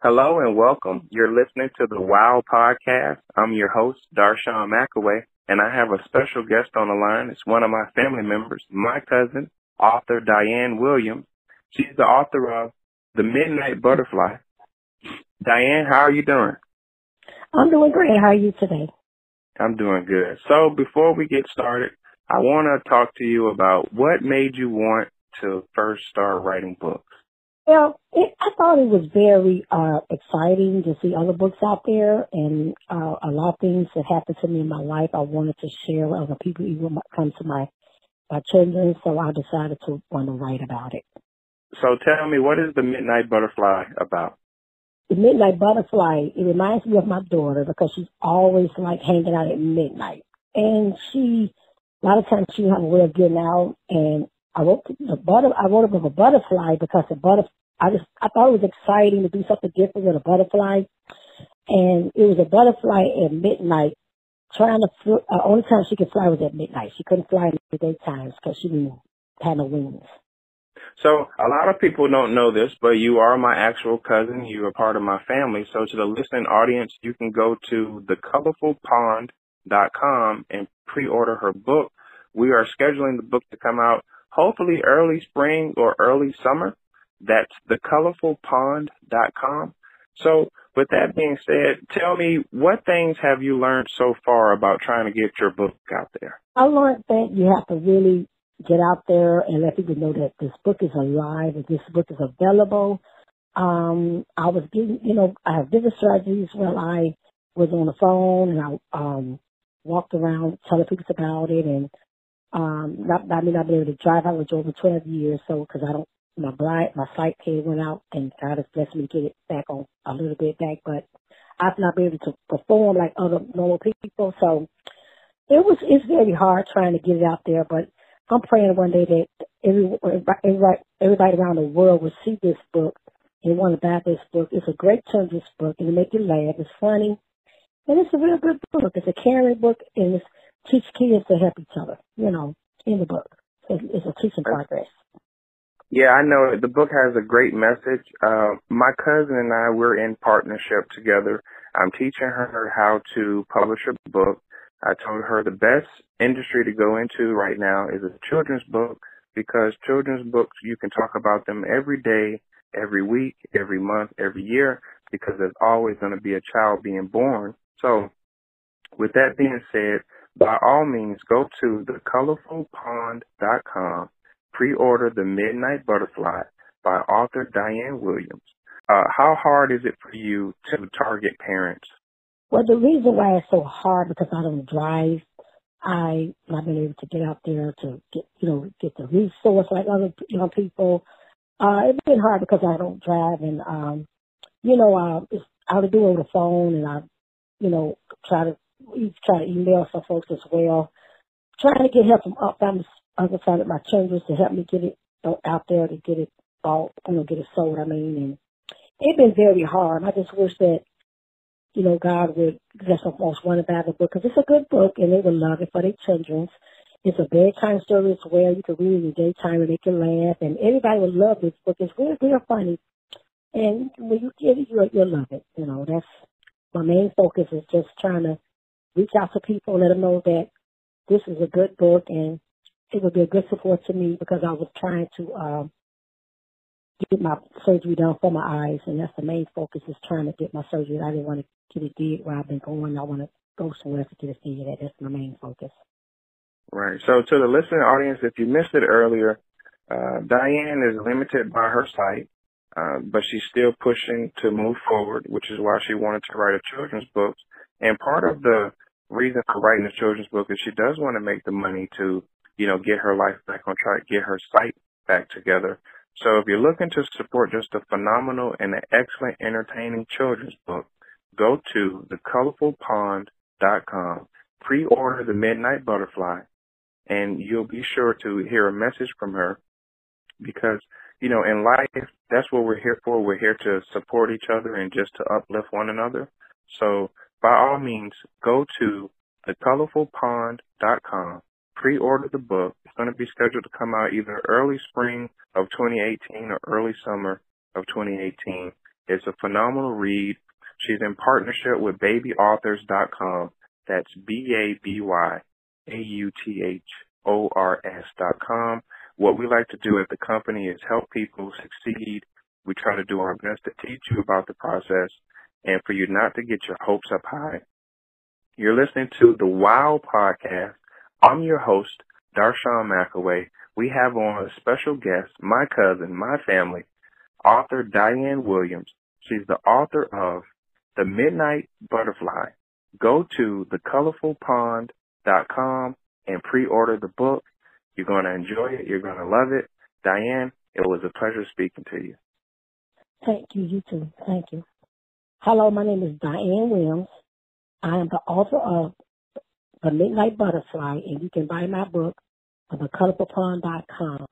Hello and welcome. You're listening to the WOW podcast. I'm your host, Darshawn McAway, and I have a special guest on the line. It's one of my family members, my cousin, author Diane Williams. She's the author of The Midnight Butterfly. Diane, how are you doing? I'm doing great. How are you today? I'm doing good. So before we get started, I want to talk to you about what made you want to first start writing books. Well, it, I thought it was very uh, exciting to see other books out there, and uh, a lot of things that happened to me in my life I wanted to share with other people, even when it comes to my my children. So I decided to want to write about it. So tell me, what is the Midnight Butterfly about? The Midnight Butterfly. It reminds me of my daughter because she's always like hanging out at midnight, and she a lot of times she have a way of getting out. And I wrote the butter. I wrote about a butterfly because the butterfly I just I thought it was exciting to do something different with a butterfly, and it was a butterfly at midnight. Trying to fl- uh, only time she could fly was at midnight. She couldn't fly in the daytimes because she didn't have no wings. So a lot of people don't know this, but you are my actual cousin. You are part of my family. So to the listening audience, you can go to thecolorfulpond.com and pre-order her book. We are scheduling the book to come out hopefully early spring or early summer. That's thecolorfulpond.com. So with that being said, tell me what things have you learned so far about trying to get your book out there? I learned that you have to really get out there and let people know that this book is alive and this book is available. Um, I was getting, you know, I have different strategies when I was on the phone and I um, walked around telling people about it and um, not, I mean, I've been able to drive. I was over 12 years, so because I don't my blind, my sight came went out, and God has blessed me to get it back on a little bit back. But I've not been able to perform like other normal people, so it was it's very hard trying to get it out there. But I'm praying one day that every, everybody, everybody around the world will see this book and want to buy this book. It's a great children's book, and it make you laugh. It's funny, and it's a real good book. It's a caring book, and it's teach kids to help each other. You know, in the book, it's a teaching progress. Yeah, I know the book has a great message. Uh, my cousin and I, we're in partnership together. I'm teaching her how to publish a book. I told her the best industry to go into right now is a children's book because children's books, you can talk about them every day, every week, every month, every year, because there's always going to be a child being born. So with that being said, by all means, go to thecolorfulpond.com pre-order The Midnight Butterfly by author Diane Williams. Uh, how hard is it for you to target parents? Well, the reason why it's so hard because I don't drive. I not been able to get out there to get you know get the resource like other young people. Uh, it's been hard because I don't drive and um, you know uh, I would do it over the phone and I, you know, try to try to email some folks as well, trying to get help from up. I'm other side of my chambers to help me get it uh, out there to get it bought, you know, get it sold. I mean, and it's been very hard. I just wish that, you know, God would just almost want to buy the book because it's a good book and they would love it for their children. It's a bedtime story as well. You can read it in the daytime and they can laugh and everybody would love this book. It's real, real funny. And when you get it, you'll, you'll love it. You know, that's my main focus is just trying to reach out to people, and let them know that this is a good book and it would be a good support to me because I was trying to um, get my surgery done for my eyes, and that's the main focus is trying to get my surgery. I didn't want to get it did where I've been going. I want to go somewhere to get it did. That that's my main focus. Right. So to the listening audience, if you missed it earlier, uh, Diane is limited by her sight, uh, but she's still pushing to move forward, which is why she wanted to write a children's book. And part of the reason for writing a children's book is she does want to make the money to you know, get her life back on track, get her sight back together. So if you're looking to support just a phenomenal and an excellent entertaining children's book, go to thecolorfulpond.com, pre-order The Midnight Butterfly, and you'll be sure to hear a message from her because, you know, in life, that's what we're here for. We're here to support each other and just to uplift one another. So by all means, go to thecolorfulpond.com pre-order the book. It's going to be scheduled to come out either early spring of 2018 or early summer of 2018. It's a phenomenal read. She's in partnership with babyauthors.com. That's B-A-B-Y-A-U-T-H-O-R-S.com. What we like to do at the company is help people succeed. We try to do our best to teach you about the process and for you not to get your hopes up high. You're listening to the WOW podcast. I'm your host, Darshawn McAway. We have on a special guest, my cousin, my family, author Diane Williams. She's the author of The Midnight Butterfly. Go to thecolorfulpond.com and pre-order the book. You're going to enjoy it. You're going to love it. Diane, it was a pleasure speaking to you. Thank you. You too. Thank you. Hello, my name is Diane Williams. I am the author of The Midnight Butterfly, and you can buy my book on thecolorfulpond.com.